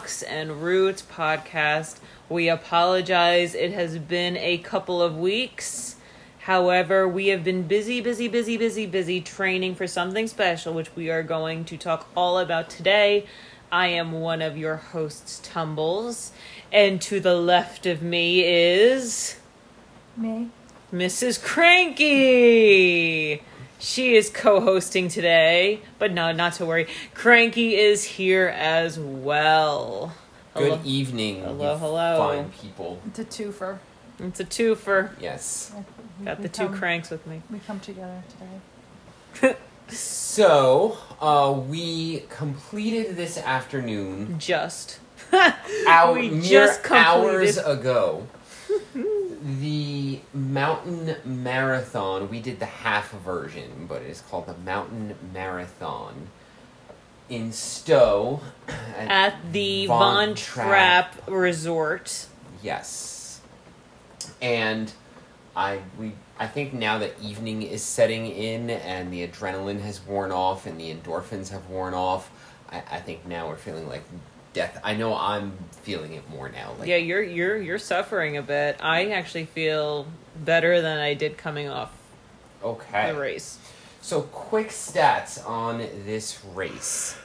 welcome to the Rocks and Roots podcast. We apologize, it has been a couple of weeks. However, we have been busy, busy, busy, busy, busy training for something special, which we are going to talk all about today. I am one of your hosts, Tumbles, and to the left of me is Me? Mrs. Cranky. She is co-hosting today, but no, not to worry. Cranky is here as well. Hello. Good evening, Hello, hello. fine people. It's a twofer. It's a twofer. Yes. We- Got we the two come- cranks with me. We come together today. So, uh, we completed this afternoon, Just. hour, We mere just hours ago, the mountain marathon. We did the half version, but it's called the mountain marathon in Stowe. At the Von Von Trapp Resort. Yes. And I we I think now that evening is setting in and the adrenaline has worn off and the endorphins have worn off, I, I think now we're feeling like death. I know I'm feeling it more now. Like Yeah, you're you're you're suffering a bit. I actually feel better than I did coming off okay. the race. So quick stats on this race.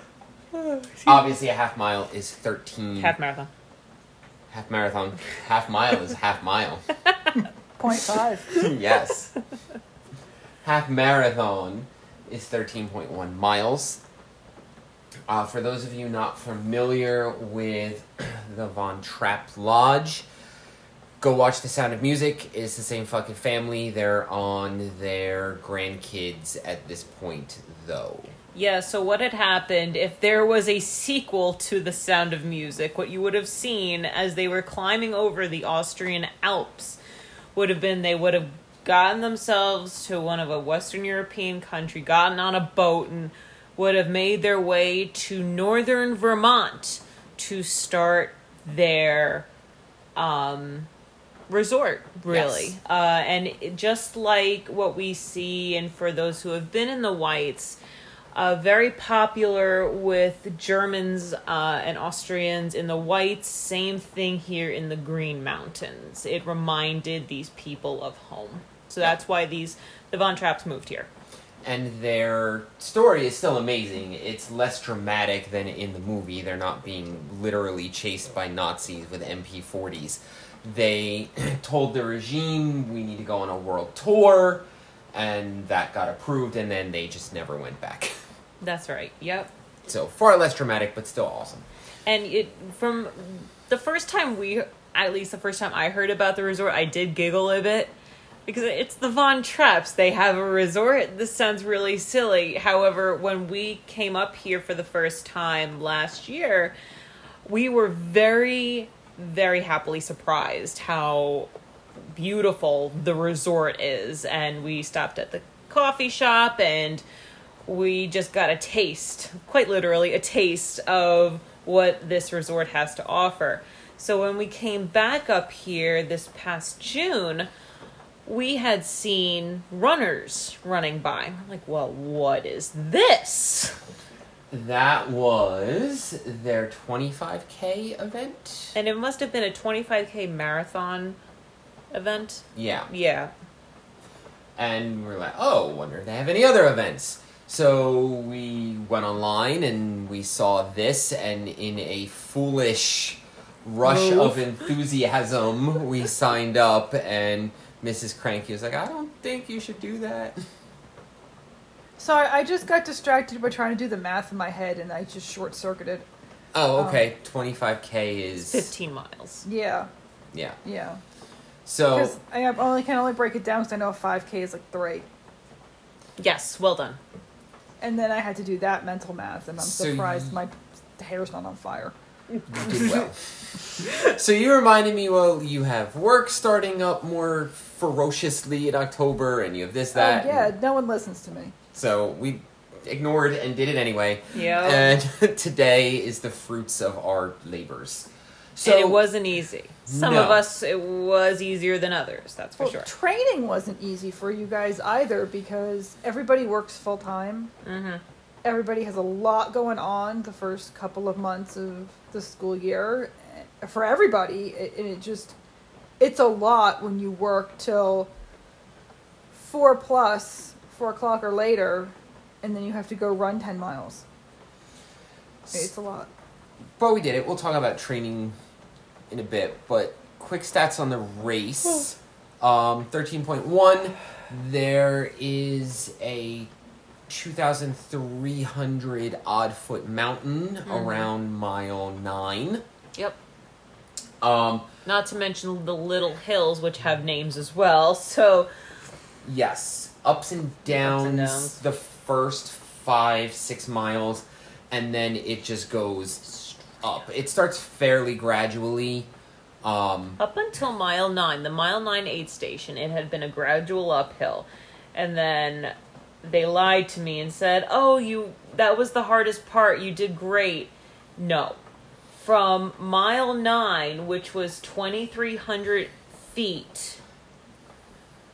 Obviously, a half mile is thirteen. Half marathon. half marathon. Half mile is half mile. Point five. yes. Half marathon is 13.1 miles. Uh, for those of you not familiar with the Von Trapp Lodge, go watch The Sound of Music. It's the same fucking family. They're on their grandkids at this point, though. Yeah, so what had happened if there was a sequel to The Sound of Music, what you would have seen as they were climbing over the Austrian Alps would have been they would have gotten themselves to one of a Western European country, gotten on a boat, and would have made their way to northern Vermont to start their um, resort, really. Yes. Uh, and just like what we see, and for those who have been in the Whites, uh, very popular with Germans uh, and Austrians in the Whites. Same thing here in the Green Mountains. It reminded these people of home. So that's why these the Von Trapps moved here. And their story is still amazing. It's less dramatic than in the movie. They're not being literally chased by Nazis with MP40s. They told the regime, we need to go on a world tour, and that got approved, and then they just never went back. That's right. Yep. So, far less dramatic, but still awesome. And it from the first time we, at least the first time I heard about the resort, I did giggle a bit because it's the Von Trapps. They have a resort. This sounds really silly. However, when we came up here for the first time last year, we were very, very happily surprised how beautiful the resort is. And we stopped at the coffee shop and we just got a taste, quite literally, a taste of what this resort has to offer. So when we came back up here this past June, we had seen runners running by. We're like, well, what is this? That was their 25k event. And it must have been a 25k marathon event. Yeah. Yeah. and we're like, oh, wonder if they have any other events. So we went online and we saw this, and in a foolish rush Move. of enthusiasm, we signed up. And Mrs. Cranky was like, I don't think you should do that. Sorry, I just got distracted by trying to do the math in my head and I just short circuited. Oh, um, okay. 25k is 15 miles. Yeah, Yeah. yeah. So Because I have only can only break it down because I know 5K is like three. Yes, well done. And then I had to do that mental math, and I'm So surprised you- my hair's not on fire. You did well. so you reminded me, well, you have work starting up more ferociously in October, and you have this, that. oh, yeah, no one listens to me. So we ignored and did it anyway. Yeah. And today is the fruits of our labors. So and it wasn't easy. Some No. of us, it was easier than others, that's for Well, sure. training wasn't easy for you guys either because everybody works full time. hmm everybody has a lot going on the first couple of months of the school year eh, for everybody. And it just, it's a lot when you work till four plus, four o'clock or later, and then you have to go run 10 miles. It's a lot. But we did it. We'll talk about training in a bit. But quick stats on the race. Um, 13.1. There is a 2,300 odd foot mountain around mile 9. Yep. Um, Not to mention the little hills, which have names as well. So yes. Ups and downs, and downs. the first five, six miles, and then it just goes up. It starts fairly gradually. Um, up until mile nine, the mile nine aid station, it had been a gradual uphill, and then they lied to me and said, "Oh, you that was the hardest part. You did great." No, from mile nine, which was twenty three hundred feet,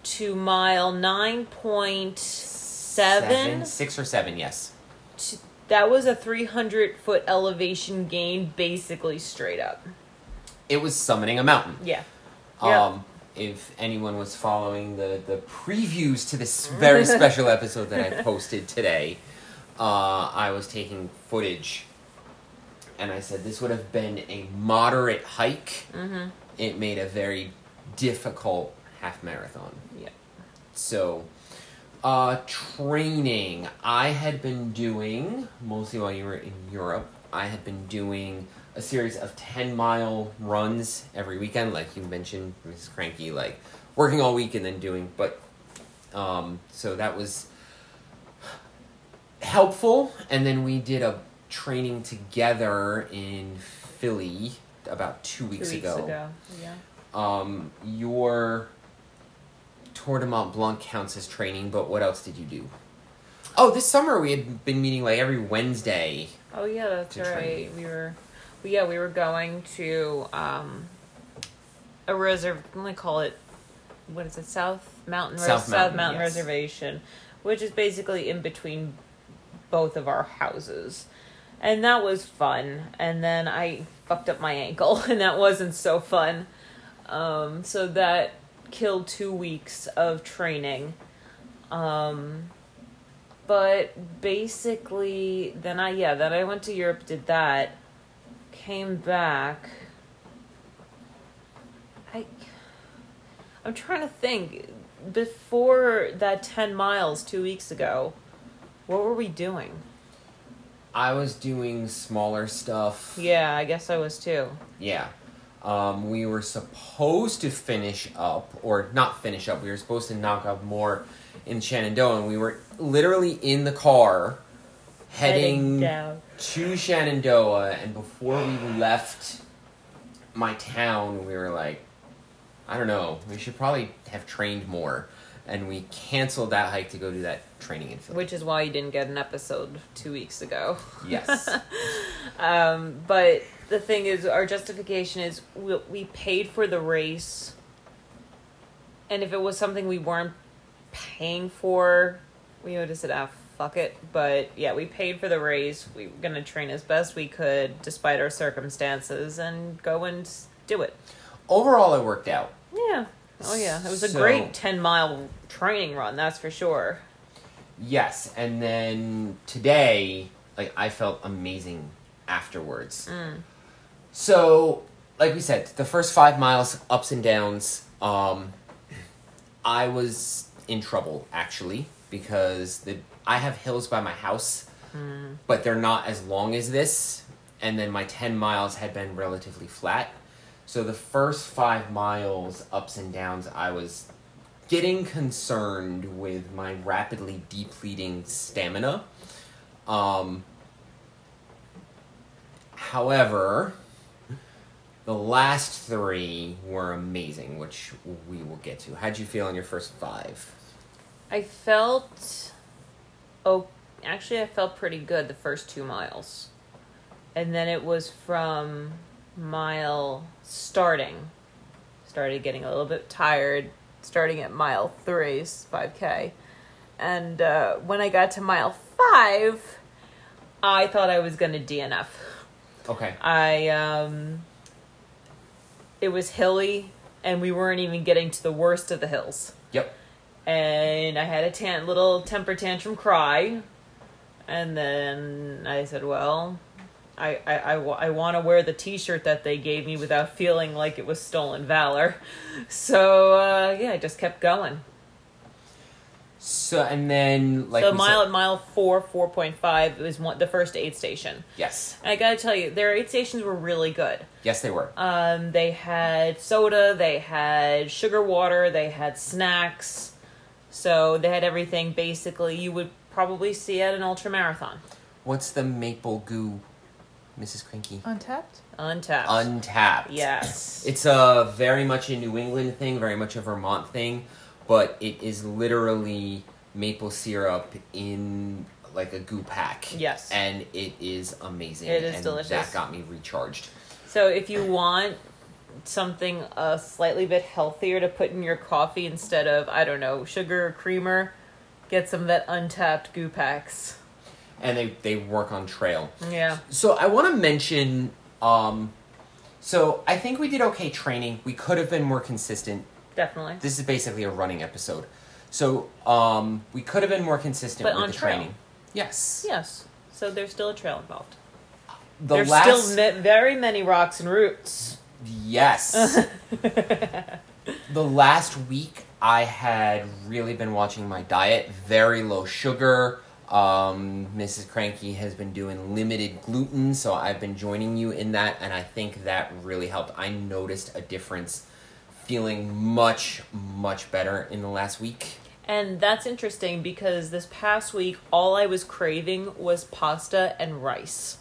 to mile nine point seven. six or seven, yes. t- That was a 300 foot elevation gain, basically straight up. It was summiting a mountain. Yeah. Um, yep. If anyone was following the, the previews to this very special episode that I posted today, uh, I was taking footage and I said this would have been a moderate hike. Mm-hmm. It made a very difficult half marathon. Yeah. So, uh, training. I had been doing, mostly while you were in Europe, I had been doing a series of 10 mile runs every weekend, like you mentioned, Mrs. Cranky, like working all week and then doing, but, um, so that was helpful. And then we did a training together in Philly about two weeks, Two weeks ago. ago. Yeah. Um, your Tour de Mont Blanc counts as training, but what else did you do? Oh, this summer we had been meeting like every Wednesday. Oh yeah, that's right. train. We were, yeah, we were going to um, a reserve. Let me call it. What is it? South Mountain. Res- South South Mountain, Mountain yes. Reservation, which is basically in between both of our houses, and that was fun. And then I fucked up my ankle, and that wasn't so fun. Um, so that killed two weeks of training. Um, but basically, then I yeah, then I went to Europe, did that, came back. I, I'm trying to think. Before that ten miles two weeks ago, what were we doing? I was doing smaller stuff. Yeah, I guess I was too. Yeah. Um, we were supposed to finish up, or not finish up, we were supposed to knock up more in Shenandoah, and we were literally in the car heading, down. to Shenandoah, and before we left my town, we were like, I don't know, we should probably have trained more. And we canceled that hike to go do that training in Philly. Which is why you didn't get an episode two weeks ago. yes. Um, but the thing is, our justification is we, we paid for the race, and if it was something we weren't paying for, we would have said, "Ah, fuck it." But yeah, we paid for the race. We were gonna train as best we could, despite our circumstances, and go and do it. Overall, it worked out. Yeah. Oh yeah, it was a great ten mile training run. That's for sure. Yes, and then today, like I felt amazing afterwards. So, like we said, the first five miles, ups and downs. Um, I was in trouble actually because the I have hills by my house, but they're not as long as this. And then my ten miles had been relatively flat. So the first five miles, ups and downs, I was getting concerned with my rapidly depleting stamina. Um, however, the last three were amazing, which we will get to. How'd you feel on your first five? I felt oh actually I felt pretty good the first 2 miles. And then it was from mile starting started getting a little bit tired starting at mile three, 5k. And uh, when I got to mile 5 I thought I was going to DNF. Okay. I um it was hilly and we weren't even getting to the worst of the hills. Yep. And I had a tan- little temper tantrum cry. And then I said, well, I, I, I, wa- I want to wear the t shirt that they gave me without feeling like it was stolen valor. So, uh, yeah, I just kept going. So and then like so, mile said- at mile four, 4.5 it was one, the first aid station. yes, And I gotta tell you, their aid stations were really good. yes, they were. Um, they had soda, they had sugar water, they had snacks. So they had everything basically you would probably see at an ultra marathon. What's the maple goo, Mrs. Cranky? Untapped. Untapped. Untapped. yes. It's a very much a New England thing, very much a Vermont thing, but it is literally maple syrup in like a goo pack. Yes. And it is amazing. It is and delicious. That got me recharged. so if you want something a slightly bit healthier to put in your coffee instead of I don't know sugar or creamer, get some of that untapped goo packs. And they, they work on trail. Yeah. So I want to mention. Um, so I think we did okay training. We could have been more consistent. Definitely. This is basically a running episode. So um, we could have been more consistent But with on the trail. training. Yes. Yes. So there's still a trail involved. The there's last. still very many rocks and roots. Yes. the last week, I had really been watching my diet. Very low sugar. Um, Mrs. Cranky has been doing limited gluten, so I've been joining you in that, and I think that really helped. I noticed a difference, feeling much, much better in the last week. And that's interesting because this past week, all I was craving was pasta and rice.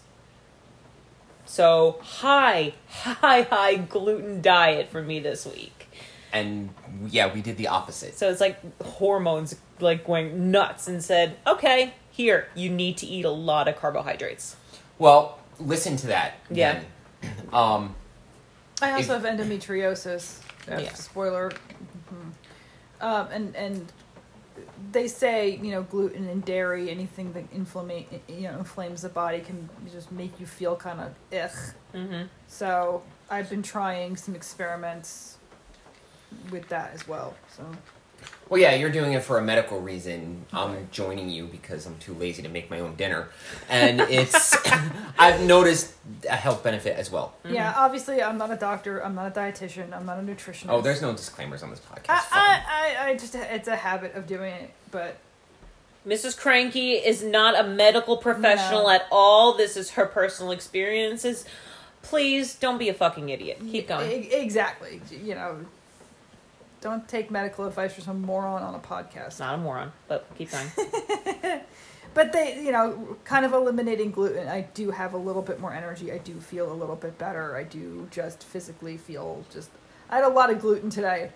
So, high, high, high gluten diet for me this week. And yeah, we did the opposite. So it's like hormones like going nuts and said, okay, here, you need to eat a lot of carbohydrates. Well, listen to that. Yeah. then. Um, I also If- have endometriosis. Yeah. Spoiler. Mhm. Um, and and they say you know gluten and dairy, anything that inflame you know inflames the body can just make you feel kind of ugh. Mm-hmm. So I've been trying some experiments with that as well. So Well, yeah, you're doing it for a medical reason. I'm joining you because I'm too lazy to make my own dinner, and it's I've noticed a health benefit as well. yeah, mm-hmm. obviously I'm not a doctor. I'm not a dietitian. I'm not a nutritionist. Oh, there's no disclaimers on this podcast. I, Fuck 'em. I, I, I just it's a habit of doing it, but Mrs. Cranky is not a medical professional No. at all. This is her personal experiences. Please don't be a fucking idiot. Keep going. E- exactly. You know, don't take medical advice from some moron on a podcast. Not a moron, but keep going. But they, you know, kind of eliminating gluten, I do have a little bit more energy. I do feel a little bit better. I do just physically feel just. I had a lot of gluten today.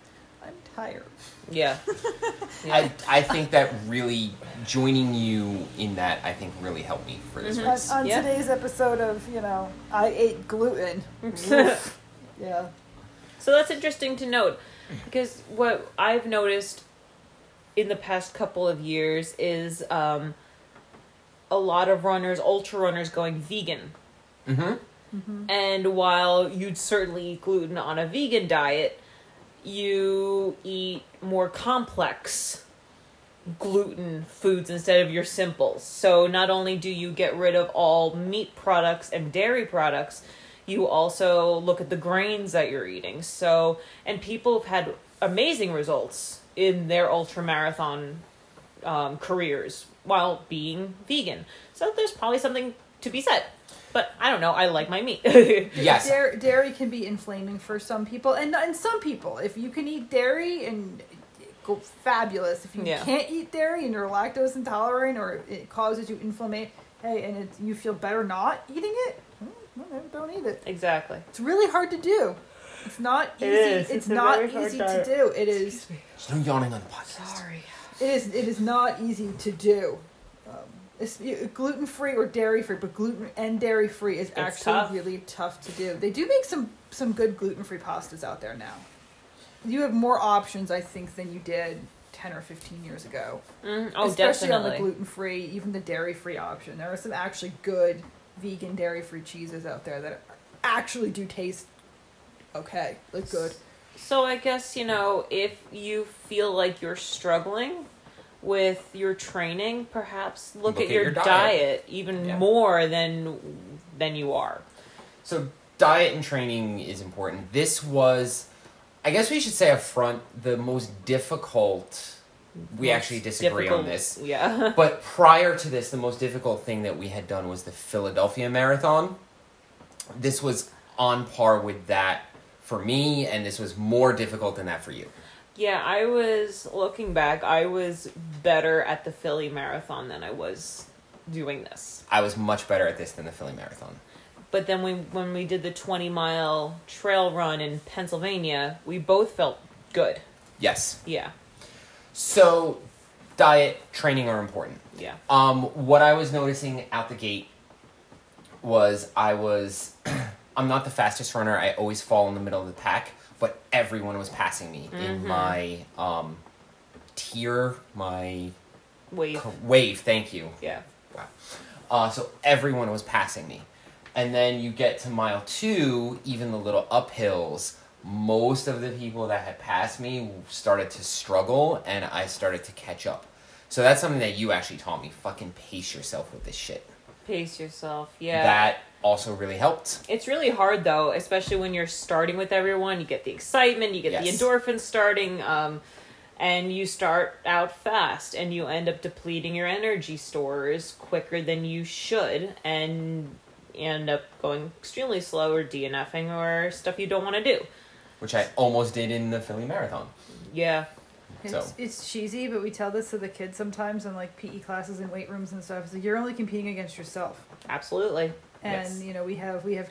I'm tired. Yeah. I I think that really joining you in that I think really helped me for this Mhm. On, race. on Yeah. today's episode of, you know, I ate gluten. Yeah. So that's interesting to note because what I've noticed in the past couple of years is um, a lot of runners, ultra runners, going vegan. Mm-hmm. And while you'd certainly eat gluten on a vegan diet, you eat more complex gluten foods instead of your simples. So not only do you get rid of all meat products and dairy products, you also look at the grains that you're eating. So, and people have had amazing results in their ultra marathon um, careers while being vegan. So there's probably something to be said. But I don't know. I like my meat. Yes. Dairy, dairy can be inflaming for some people, and and some people, if you can eat dairy and go fabulous. If you Yeah. can't eat dairy and you're lactose intolerant, or it causes you inflammation, hey, and it, you feel better not eating it, well, don't eat it. exactly. It's really hard to do. It's not easy. is. It's, It's not easy to do. It is. There's no yawning on the podcast. Sorry. It is. It is not easy to do. Um, gluten free or dairy free, but gluten and dairy free is actually tough. really tough to do. They do make some some good gluten free pastas out there now. You have more options, I think, than you did ten or fifteen years ago. Mm, oh, Especially on the gluten free, even the dairy free option. There are some actually good vegan dairy free cheeses out there that actually do taste okay, like good. So I guess, you know, if you feel like you're struggling with your training, perhaps look, Look at, at your, your diet. diet. even Yeah. more than than you are. So diet and training is important. This was, I guess we should say up front, the most difficult. We Most actually disagree on this. Yeah. But prior to this, the most difficult thing that we had done was the Philadelphia Marathon. This was on par with that for me, and this was more difficult than that for you. Yeah, I was looking back, I was better at the Philly marathon than I was doing this. I was much better at this than the Philly Marathon. But then we when we did the 20 mile trail run in Pennsylvania, we both felt good. Yes. Yeah. So, diet, training are important. Yeah. Um, what I was noticing out the gate was I was I'm not the fastest runner. I always fall in the middle of the pack, but everyone was passing me in my um, tier, my Wait. wave. Thank you. Yeah. Wow. Uh, so everyone was passing me. And then you get to mile two, even the little uphills, most of the people that had passed me started to struggle, and I started to catch up. So that's something that you actually taught me. Fucking pace yourself with this shit. Pace yourself. Yeah. That also really helped. It's really hard though, especially when you're starting with everyone. You get the excitement, you get Yes. the endorphins starting, um, and you start out fast, and you end up depleting your energy stores quicker than you should, and you end up going extremely slow or DNFing or stuff you don't want to do. Which I almost did in the Philly Marathon. Yeah. It's, So- it's cheesy, but we tell this to the kids sometimes in like PE classes and weight rooms and stuff. So you're only competing against yourself. Absolutely. and Yes. you know we have we have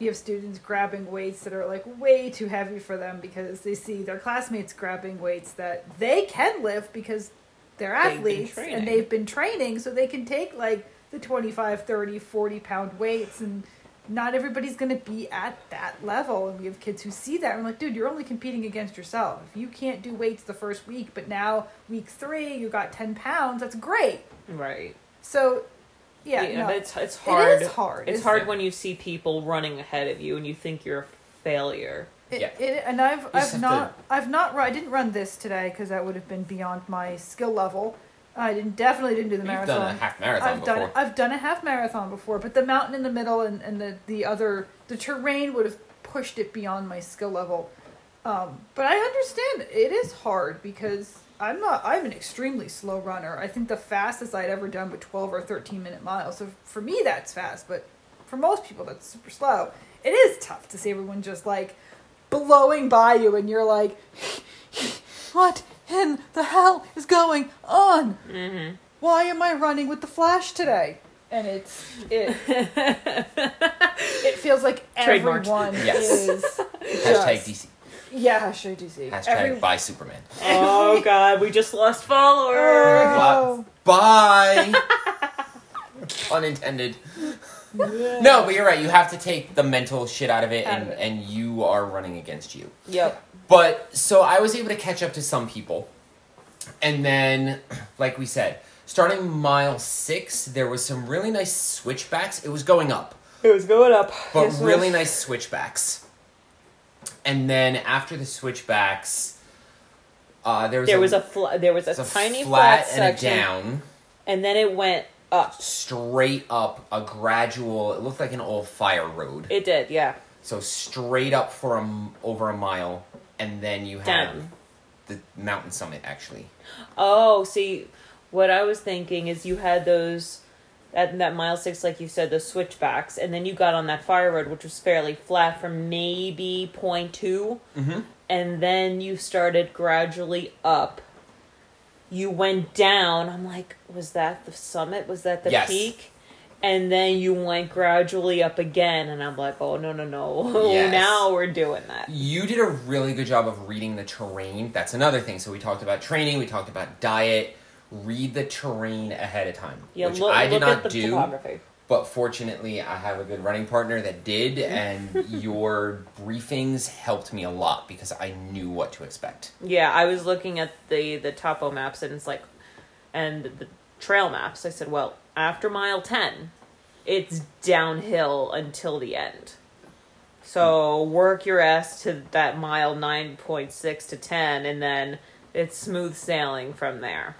we have students grabbing weights that are like way too heavy for them because they see their classmates grabbing weights that they can lift because they're They've athletes and they've been training so they can take like the 25 30 40 pound weights and not everybody's going to be at that level and we have kids who see that and we're like dude you're only competing against yourself if you can't do weights the first week but now week three you got 10 pounds that's great Right. so yeah, no, but it's it's hard. it is hard It's hard it? when you see people running ahead of you and you think you're a failure. It, Yeah. it, and I've I've have not I've not. I didn't run this today because that would have been beyond my skill level. I didn't definitely didn't do the You've marathon. done a half marathon I've before. done I've done a half marathon before, but the mountain in the middle and, and the the other the terrain would have pushed it beyond my skill level. Um, but I understand it is hard because I'm not I'm an extremely slow runner. I think the fastest I'd ever done was 12 or 13 minute miles. So for me that's fast, but for most people that's super slow. It is tough to see everyone just like blowing by you and you're like what in the hell is going on? Mm-hmm. Why am I running with the flash today? And it's it it feels like Trademarked. everyone Yes. is Hashtag just- DC. Yeah, hashtag DC. Hashtag Every- buy Superman. Oh God, we just lost followers. Oh. Bye. Unintended. No, but you're right. You have to take the mental shit out of it, Out and, of it. and you are running against you. Yep. But so I was able to catch up to some people, and then, like we said, starting mile six, there was some really nice switchbacks. It was going up, It was going up. but Yes, really was. nice switchbacks. And then after the switchbacks, uh, there was There a, was a fl- there was a, a tiny flat, flat, and a section, down. and then it went up. straight up a gradual it looked like an old fire road It did, yeah. so straight up for a over a mile and then you have the mountain summit actually Oh, see, what I was thinking is you had those at that mile six, like you said, those switchbacks, and then you got on that fire road, which was fairly flat from maybe point two, mm-hmm. and then you started gradually up. You went down. I'm like, was that the summit? Was that the Yes. peak? And then you went gradually up again, and I'm like, oh no no no! Yes. now we're doing that. you did a really good job of reading the terrain that's another thing so we talked about training we talked about diet read the terrain ahead of time Yeah, which look, i did not do but fortunately, I have a good running partner that did, and your briefings helped me a lot because I knew what to expect. Yeah, I was looking at the the topo maps and it's like, and the trail maps. I said, well, after mile ten, it's downhill until the end. So work your ass to that mile nine point six to ten, and then it's smooth sailing from there.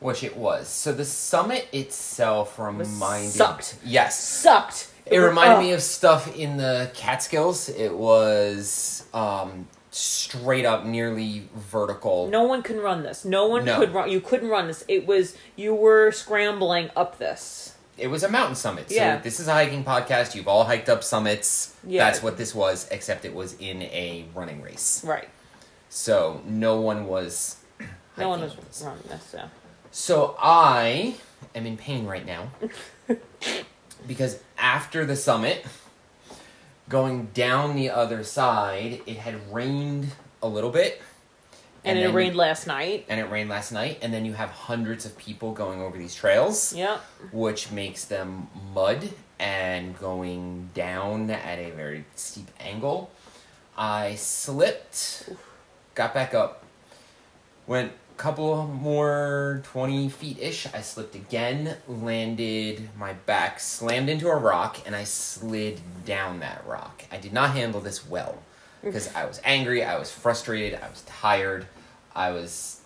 Which it was. So the summit itself reminded sucked. Yes. Sucked. It reminded Oh. me of stuff in the Catskills. It was um, straight up, nearly vertical. No one can run this. No one No. could run. You couldn't run this. It was you were scrambling up this. It was a mountain summit. Yeah. So this is a hiking podcast. You've all hiked up summits. Yeah. That's what this was, except it was in a running race. Right. So no one was. No one was this. running this. Yeah. So I am in pain right now because after the summit, going down the other side, it had rained a little bit. And, it then- rained last night. And it rained last night, and then you have hundreds of people going over these trails, Yep. which makes them mud and going down at a very steep angle. I slipped, got back up, went couple more 20 feet ish. I slipped again, landed my back, slammed into a rock, and I slid down that rock. I did not handle this well because I was angry, I was frustrated, I was tired, I was.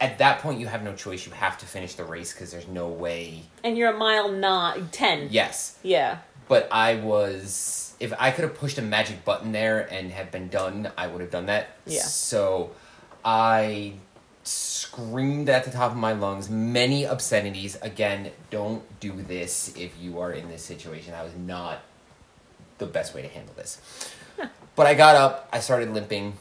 At that point, you have no choice. You have to finish the race because there's no way. And you're a mile not 10 Yes, Yeah. but I was if I could have pushed a magic button there and have been done, I would have done that. Yeah. So I screamed at the top of my lungs many obscenities. Again, don't do this if you are in this situation. That was not the best way to handle this. but I got up, I started limping.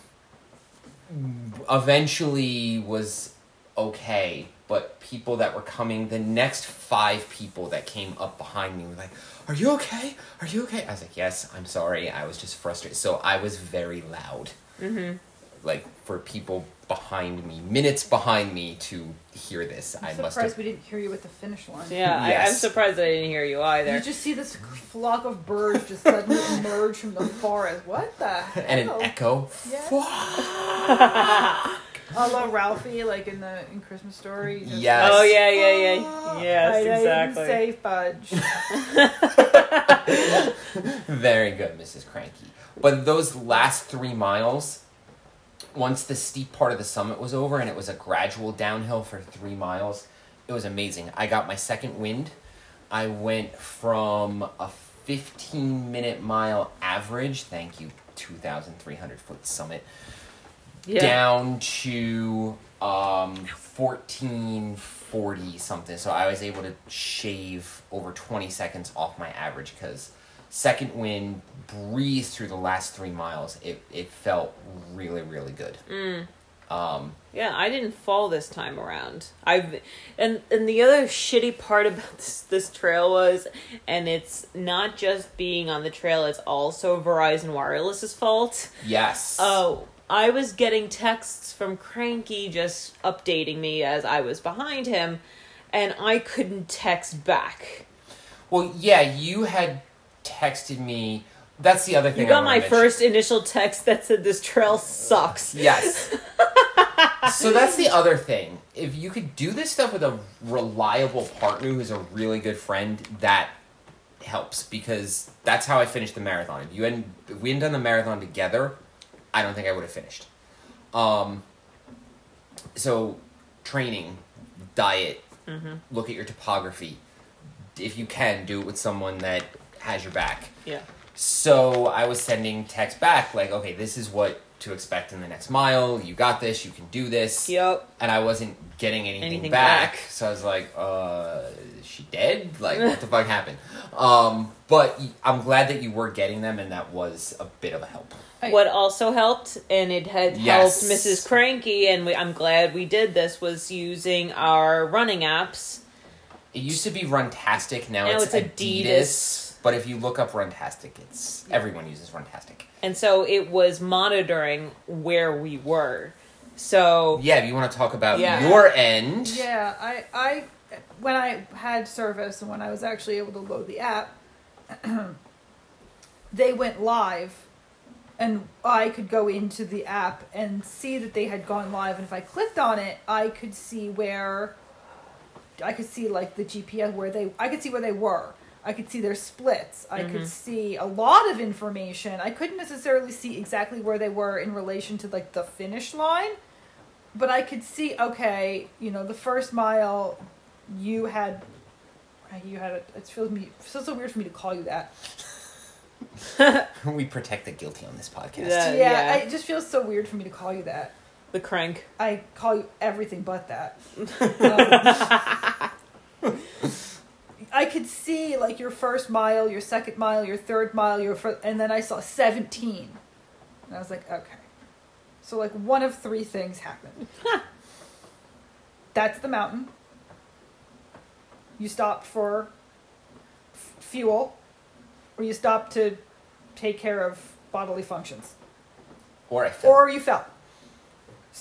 Eventually was okay, but people that were coming, the next five people that came up behind me were like, Are you okay? Are you okay? I was like, Yes, I'm sorry. I was just frustrated. So I was very loud. Mm-hmm. Like for people behind me, minutes behind me to hear this. I I'm must surprised have. we didn't hear you at the finish line. Yeah. I, I'm surprised I didn't hear you either. You just see this flock of birds just suddenly emerge from the forest. What the hell? And an echo. Yeah. A la Ralphie, like in the in Christmas Story. just- Yes. oh yeah, yeah, yeah. Yes, I, exactly. I didn't say fudge. Very good, Mrs. Cranky. But those last three miles, once the steep part of the summit was over and it was a gradual downhill for three miles, it was amazing. I got my second wind. I went from a 15 minute mile average, thank you, 2,300 foot summit, yeah. down to um, 1440 something. So I was able to shave over 20 seconds off my average because second wind breezed through the last three miles. It, it felt really, really good. Um, Yeah, I didn't fall this time around. I've and and the other shitty part about this this trail was, and it's not just being on the trail; it's also Verizon Wireless's fault. yes. Oh, I was getting texts from Cranky just updating me as I was behind him, and I couldn't text back. Well, yeah, you had texted me. That's the other thing. You got my mention. first initial text that said this trail sucks. Yes. so that's the other thing. If you could do this stuff with a reliable partner who's a really good friend, that helps because that's how I finished the marathon. If you hadn't, if we hadn't done the marathon together, I don't think I would have finished. Um. So, training, diet, look at your topography. If you can, do it with someone that has your back. Yeah. So I was sending text back like, okay, this is what to expect in the next mile. You got this. You can do this. Yep. And I wasn't getting anything, Anything back. back. So I was like, uh, is she dead? Like, what the fuck happened? Um, but I'm glad that you were getting them, and that was a bit of a help. What also helped, and it had Yes. helped Mrs. Cranky, and we, I'm glad we did this, was using our running apps. It used to be Runtastic. Now, Now it's, it's Adidas. Adidas. But if you look up Runtastic, it's everyone uses Runtastic. And so it was monitoring where we were. So, Yeah, if you want to talk about Yeah. your end, Yeah, I I when I had service and when I was actually able to load the app, they went live and I could go into the app and see that they had gone live and if I clicked on it, I could see where I could see like the GPS where they I could see where they were. I could see their splits. I could see a lot of information. I couldn't necessarily see exactly where they were in relation to like the finish line, but I could see okay, you know, the first mile you had you had a, it feels me it feels so weird for me to call you that. we protect the guilty on this podcast. Yeah. yeah, I, it just feels so weird for me to call you that. The crank. I call you everything but that. Um, I could see like your first mile, your second mile, your third mile, your fir- and then I saw 17. And I was like, okay. So like one of three things happened. That's the mountain. You stopped for f- fuel or you stopped to take care of bodily functions Or I fell. or you fell.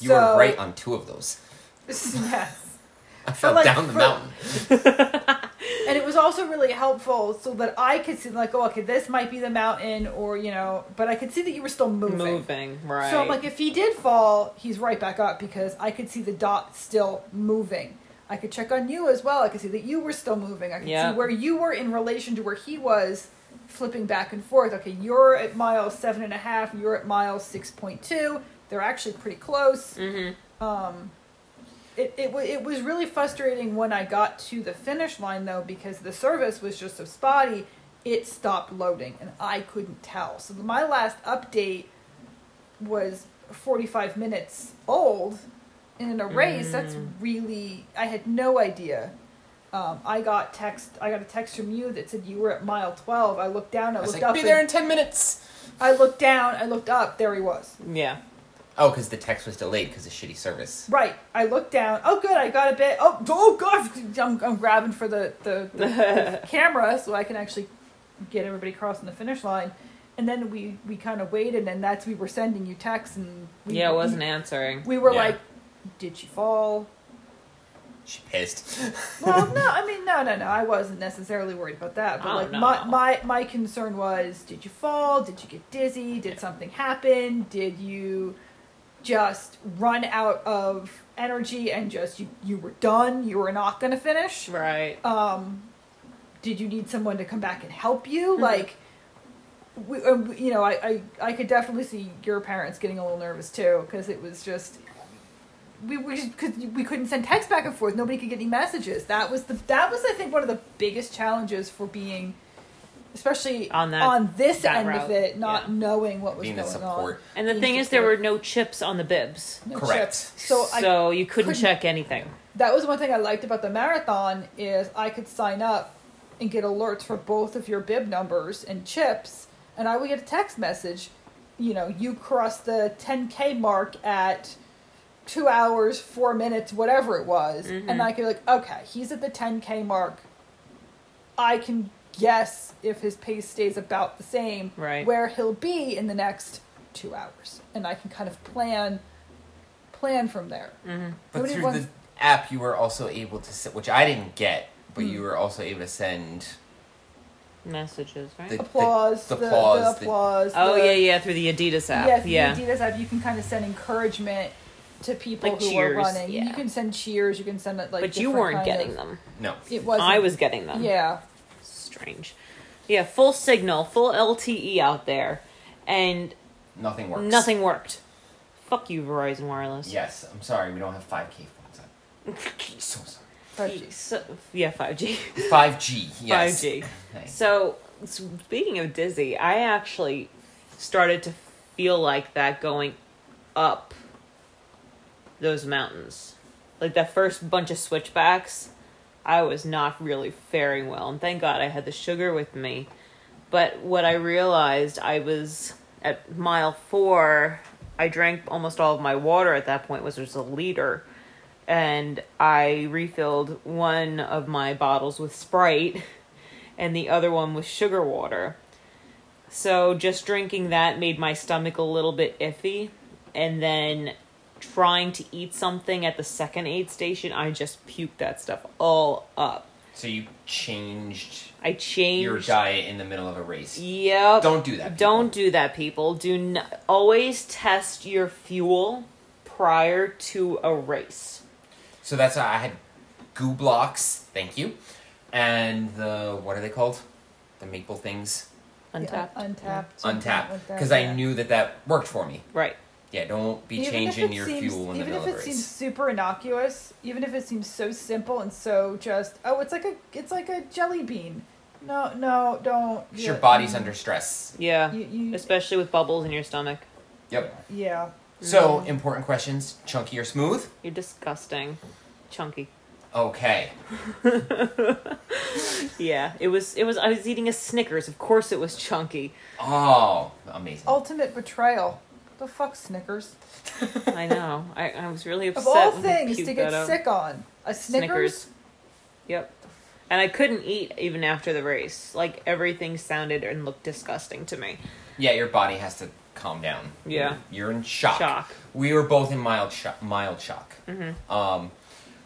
you So- were right on two of those. yes. I fell like, down the for- mountain. And it was also really helpful so that I could see like, oh, okay, this might be the mountain, or you know, but I could see that you were still moving. Moving. Right. So I'm like, if he did fall, he's right back up because I could see the dot still moving. I could check on you as well. I could see that you were still moving. I could Yeah. see where you were in relation to where he was, flipping back and forth. Okay, you're at mile seven and a half. You're at mile six point two. They're actually pretty close mm-hmm. um, it, it, it was really frustrating when I got to the finish line though because the service was just so spotty. It stopped loading and I couldn't tell. So my last update was 45 minutes old. And in a race, that's really I had no idea. Um, I got text. I got a text from you that said you were at mile 12. I looked down. I, I was looked like, up. be there in 10 minutes. I looked down. I looked up. There he was. Yeah. Oh, because the text was delayed because of shitty service. Right. I looked down. Oh, good. I got a bit. Oh, oh God. I'm, I'm grabbing for the, the, the, the camera so I can actually get everybody crossing the finish line. And then we, we kind of waited, and that's we were sending you texts, and we, Yeah, it wasn't We, answering. we were Yeah. like, "Did she fall?" She pissed. Well, no. I mean, no, no, no. I wasn't necessarily worried about that. But Oh, like, no. my, my my concern was, did you fall? Did you get dizzy? Did something happen? Did you just run out of energy and just you you were done? You were not going to finish? Right. um, did you need someone to come back and help you? Mhm. Like, we, um, you know, I, I, I could definitely see your parents getting a little nervous too because it was just we we cause we couldn't send text back and forth. Nobody could get any messages. That was the that was I think one of the biggest challenges for being, especially On that- on this that end of it, not yeah. knowing what was Being going on. And the Being thing is, there were no chips on the bibs. No Correct. chips. So I so you couldn't, couldn't- check anything. that was one thing I liked about the marathon is I could sign up and get alerts for both of your bib numbers and chips, and I would get a text message. You know, you crossed the 10k mark at two hours, four minutes, whatever it was, Mhm. and I could be like, okay, he's at the 10k mark. I can guess if his pace stays about the same, Right. where he'll be in the next two hours, and I can kind of plan plan from there. Mm-hmm. But through wants- the app, you were also able to send, which I didn't get, but Hmm. you were also able to send Messages, right? The- applause, the the, the, applause, the- applause. oh the- yeah, yeah, through the Adidas app. Yes, yeah. the Adidas app. You can kind of send encouragement to people Like who cheers, are running. yeah. You can send cheers. You can send it like. but you weren't getting of- them. no. It was. I was getting them. Yeah. Strange. Yeah, full signal, full LTE out there, and Nothing works. nothing worked. Fuck you, Verizon Wireless. Yes, I'm sorry, we don't have 5K phones. I'm so sorry. But So, yeah, 5G. 5G, yes. 5G. Thanks. So, speaking of dizzy, I actually started to feel like that going up those mountains. Like that first bunch of switchbacks, I was not really faring well. And thank God I had the sugar with me. But what I realized, I was at mile four, I drank almost all of my water at that point, which was a liter. And I refilled one of my bottles with Sprite and the other one with sugar water. So just drinking that made my stomach a little bit iffy. And then trying to eat something at the second aid station, I just puked that stuff all up. So you changed I changed your diet in the middle of a race. Yep. Don't do that, people. Don't do that, people. Do not, always test your fuel prior to a race. So that's why I had goo blocks. Thank you. And the what are they called? The maple things. Untapped. Yeah, untapped. something Untapped. like Because I knew that that worked for me. Right. Yeah, don't be Even changing your seems- fuel in the even middle if of a it seems super innocuous, even if it seems so simple and so just oh, it's like a it's like a jelly bean. No, no, don't. 'Cause your body's mm, under stress. Yeah. You, you, Especially with bubbles in your stomach. Yep. yeah. So, important questions chunky or smooth? You're disgusting. Chunky. Okay. Yeah. It was it was I was eating a Snickers. Of course it was chunky. Oh, amazing. Ultimate betrayal. The fuck Snickers. I know. I, I was really upset. Of all when I things to get sick on, a Snickers. Yep. And I couldn't eat even after the race. Like everything sounded and looked disgusting to me. Yeah, your body has to calm down. Yeah. You're in shock. Shock. We were both in mild shock. Mild shock. Mm-hmm. Um,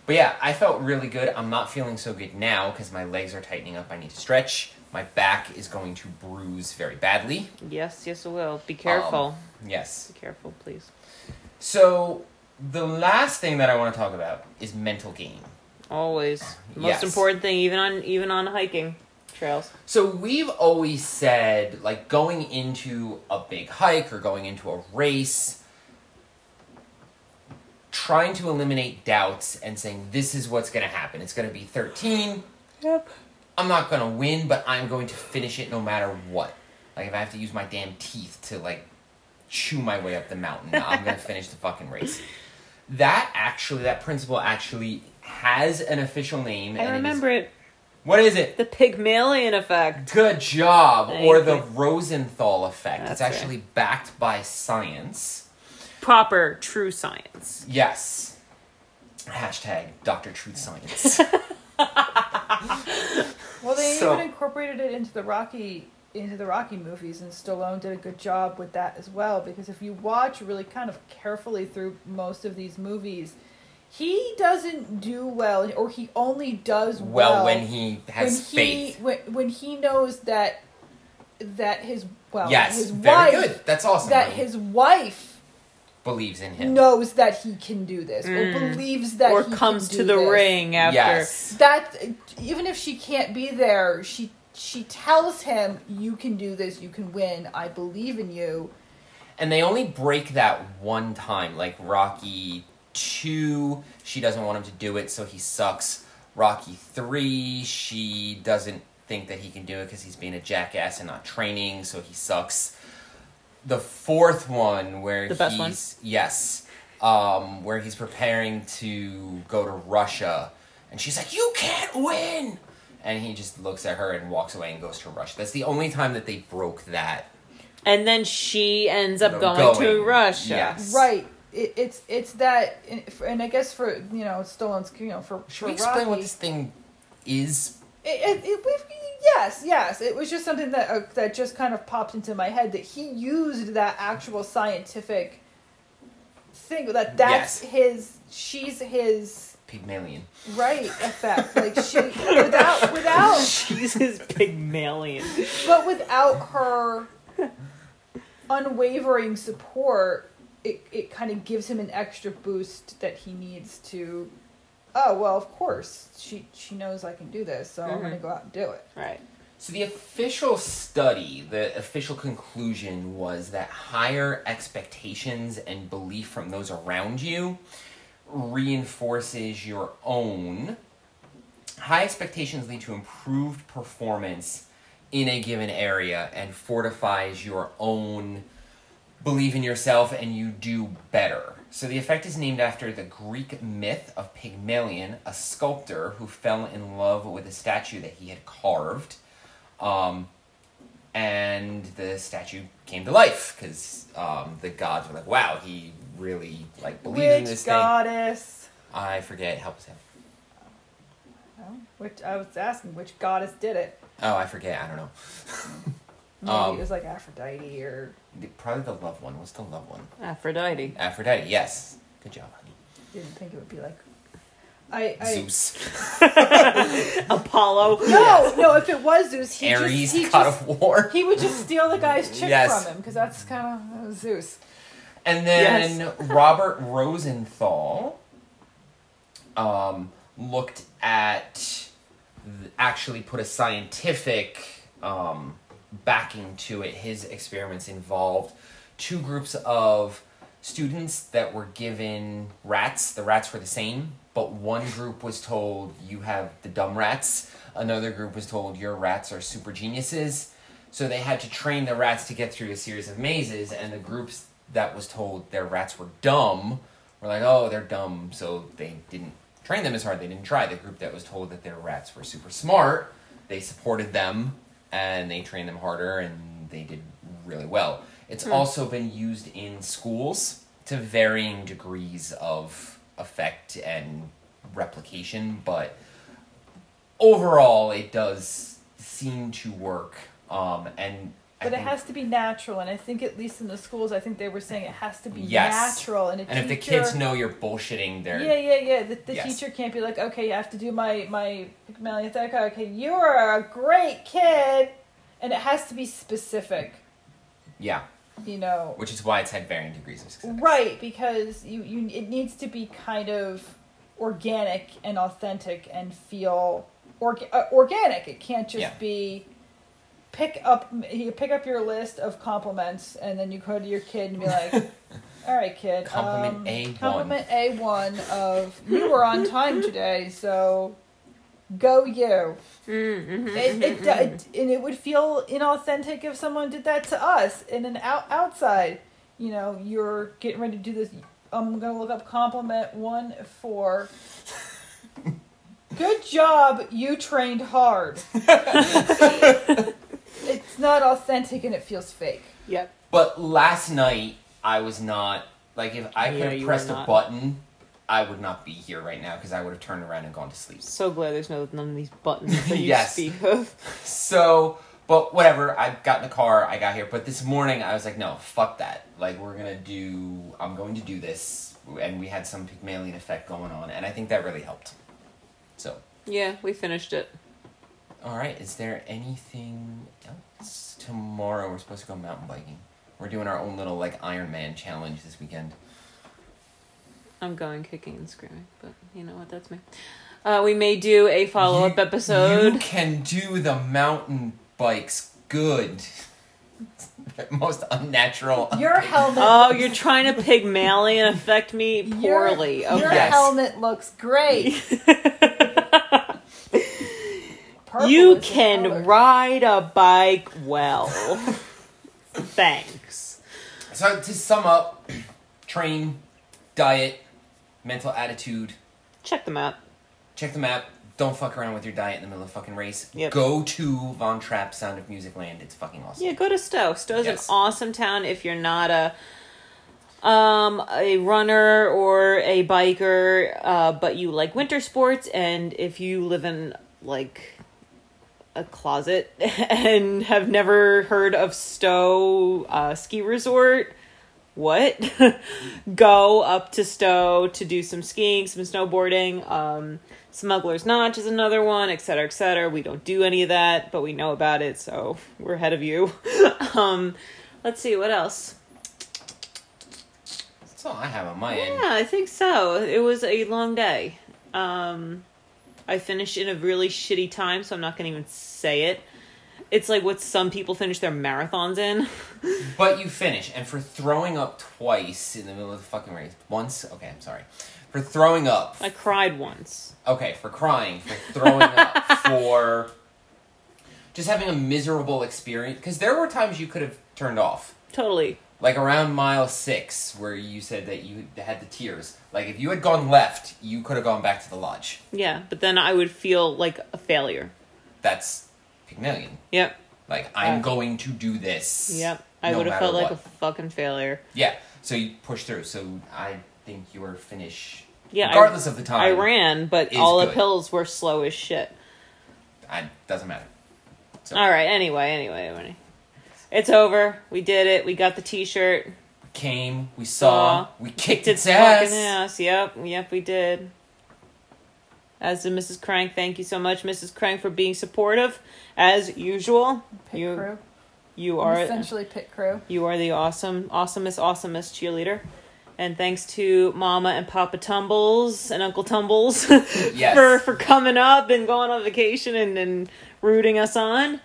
but yeah, I felt really good. I'm not feeling so good now because my legs are tightening up. I need to stretch. My back is going to bruise very badly. Yes, yes, it will. Be careful. Um, yes. Be careful, please. So the last thing that I want to talk about is mental game. Always. The most Yes. important thing, even on even on hiking trails. So we've always said, like, going into a big hike or going into a race, trying to eliminate doubts and saying, this is what's going to happen. It's going to be 13. Yep. I'm not to win, but I'm going to finish it no matter what. Like, if I have to use my damn teeth to, like, chew my way up the mountain, I'm to finish the fucking race. That actually, that principle actually has an official name. I and it is- remember it. what is it? The Pygmalion effect. Good job. Thank or the you. Rosenthal effect. it's That's actually backed by science. Proper true science. Yes. Hashtag Dr. Truth Science. Well, they So- even incorporated it into the Rocky into the Rocky movies, and Stallone did a good job with that as well. Because if you watch really kind of carefully through most of these movies, he doesn't do well, or he only does well, well, when he has when faith. He, when, when he knows that that his well yes, his very wife good. That's awesome. that his wife believes in him. knows that he can do this or Mm. believes that or he comes can to the this. ring after. Yes. that even if she can't be there she she tells him you can do this you can win i believe in you And they only break that one time. Like Rocky 2, she doesn't want him to do it, so he sucks. Rocky 3, she doesn't think that he can do it because he's being a jackass and not training, so he sucks. The fourth one, where The best he's. one? Yes. Um, where he's preparing to go to Russia, and she's like, You can't win! And he just looks at her and walks away and goes to Russia. That's the only time that they broke that. And then she ends up No, going, to going. Russia. Yes. right it, it's it's that and i guess for you know stallone's you know for, Should for we explain Rocky, what this thing is? It, it, it, we- yes yes it was just something that uh, that just kind of popped into my head that he used that actual scientific thing that that's Yes. his she's his Pygmalion. right effect like she without without She's his Pygmalion. but without her unwavering support it, it kind of gives him an extra boost that he needs to oh well of course she she knows i can do this so i'm Mhm. gonna go out and do it Right. So the official study, the official conclusion was that higher expectations and belief from those around you reinforces your own. High expectations lead to improved performance in a given area and fortifies your own believe in yourself and you do better. So the effect is named after the Greek myth of Pygmalion, a sculptor who fell in love with a statue that he had carved. Um, and the statue came to life because um, the gods were like, "Wow, he really like believed in which this goddess thing." I forget. Help us out. Oh, which i was asking which goddess did it Oh, I forget. I don't know. maybe Um, it was like aphrodite or The- Probably the love one. What's the love one? Aphrodite. Aphrodite. Yes. Good job, honey. Didn't think it would be like. I, I Zeus, Apollo. no no if it was Zeus he Ares, just he god just of war. he would just steal the guy's chick Yes. from him because that's kind of Zeus. And then Robert Rosenthal um, looked at, actually put a scientific um, backing to it. His experiments involved two groups of students that were given rats. The rats were the same, but one group was told, You have the dumb rats. Another group was told, Your rats are super geniuses. So they had to train the rats to get through a series of mazes, and the groups that was told their rats were dumb were like, oh, they're dumb, so they didn't train them as hard. They didn't try. The group that was told that their rats were super smart, they supported them and they trained them harder, and they did really well. It's also been used in schools to varying degrees of effect and replication, but overall, it does seem to work. Um, and But it has to be natural, and I think at least in the schools, I think they were saying it has to be Yes. natural. And, a and if the kids know you're bullshitting, they're Yeah, yeah, yeah. The, the Yes. teacher can't be like, okay, you have to do my my Theta. Okay, you are a great kid, and it has to be specific. yeah, You know, which is why it's had varying degrees of success. right? Because you you it needs to be kind of organic and authentic and feel orga- uh, organic. It can't just Yeah. be pick up you pick up your list of compliments and then you go to your kid and be like all right kid Compliment um, A1." compliment a1 of you were on time today so go you Mm-hmm. it, it, it, and it would feel inauthentic if someone did that to us in an out, outside you know you're getting ready to do this i'm gonna look up compliment one for good job you trained hard it's not authentic and it feels fake Yep. But last night, I was not like if I could Yeah, have you pressed a not. button, I would not be here right now because I would have turned around and gone to sleep. So glad there's no none of these buttons that you Yes. speak of. So, but whatever. I got in the car. I got here. But this morning, I was like, no, fuck that. Like we're gonna do. I'm going to do this, and we had some Pygmalion effect going on, and I think that really helped. So, Yeah, we finished it. All right. Is there anything else? Tomorrow we're supposed to go mountain biking. We're doing our own little like Iron Man challenge this weekend. I'm going kicking and screaming, but you know what? That's me. Uh, we may do a follow up episode. You can do the mountain bikes good. Most unnatural. your helmet Oh, you're trying to Pygmalion affect me your- poorly. your, Okay. Yes. helmet looks great Purple you can color. ride a bike well. Thanks. So to sum up, train, diet, mental attitude. Check them out. Check the map. Don't fuck around with your diet in the middle of a fucking race. Yep. Go to Von Trapp Sound of Music Land. It's fucking awesome. Yeah, go to Stowe. Stowe's Yes. an awesome town if you're not a um a runner or a biker, uh, but you like winter sports, and if you live in like a closet and have never heard of Stowe uh, ski resort. What? Go up to Stowe to do some skiing, some snowboarding. Um, Smuggler's Notch is another one, et cetera, et cetera. We don't do any of that, but we know about it, so we're ahead of you. um, let's see, what else? That's all I have on my end. Yeah, I think so. It was a long day. Um, I finished in a really shitty time, so I'm not to even say it. It's like what some people finish their marathons in. But you finish, and for throwing up twice in the middle of the fucking race, once. Okay, I'm sorry. For throwing up. I cried once. Okay, for crying, for throwing up, for just having a miserable experience. Because there were times you could have turned off. Totally. Like around mile six, where you said that you had the tears. Like if you had gone left, you could have gone back to the lodge. Yeah, but then I would feel like a failure. That's Pygmalion. Yep. Like I'm Uh, going to do this. Yep. I no would have felt like a fucking failure. Yeah. So you push through. So I think your finish, Yeah. I- regardless of the time, I ran, but all the good. pills were slow as shit. It doesn't matter. So All right. Anyway, anyway, anyway. It's over. We did it. We got the T-shirt. came, we saw, Saw. we kicked Did its ass. fucking ass. Yep, yep, we did. As did Mrs. Crank. Thank you so much, Mrs. Crank, for being supportive as usual. Pit you crew. you I'm are essentially pit crew. you are the awesome, awesomest, awesomest cheerleader. And thanks to Mama and Papa Tumbles and Uncle Tumbles Yes. for for coming up and going on vacation and, and rooting us on.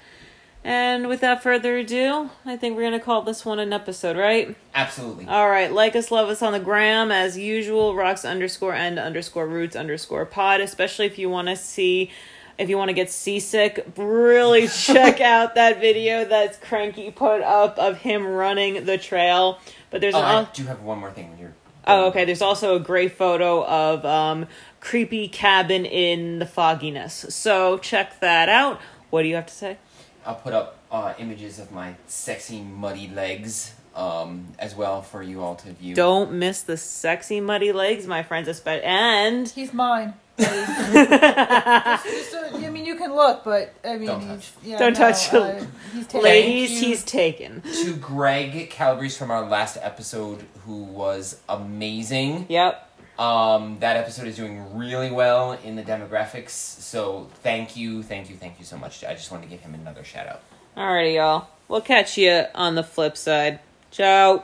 And without further ado, I think we're gonna call this one an episode, right? Absolutely. All right, like us, love us on the gram as usual. Rocks underscore and underscore roots underscore pod. Especially if you want to see, if you want to get seasick, really check out that video that's Cranky put up of him running the trail. But there's oh, an I do have one more thing when you're. oh okay. There's also a great photo of um creepy cabin in the fogginess. So check that out. What do you have to say? I'll put up uh, images of my sexy muddy legs um, as well for you all to view. Don't miss the sexy muddy legs, my friends. Especially and. He's mine. Just- just, uh, I mean, you can look, but I mean, Don't he's, touch. yeah, Don't no, touch. uh, he's taken. Ladies, he's taken. to Greg Calabrese from our last episode, who was amazing. Yep. Um, that episode is doing really well in the demographics. So thank you, thank you, thank you so much. I just wanted to give him another shout out. Alrighty, y'all. We'll catch you on the flip side. Ciao.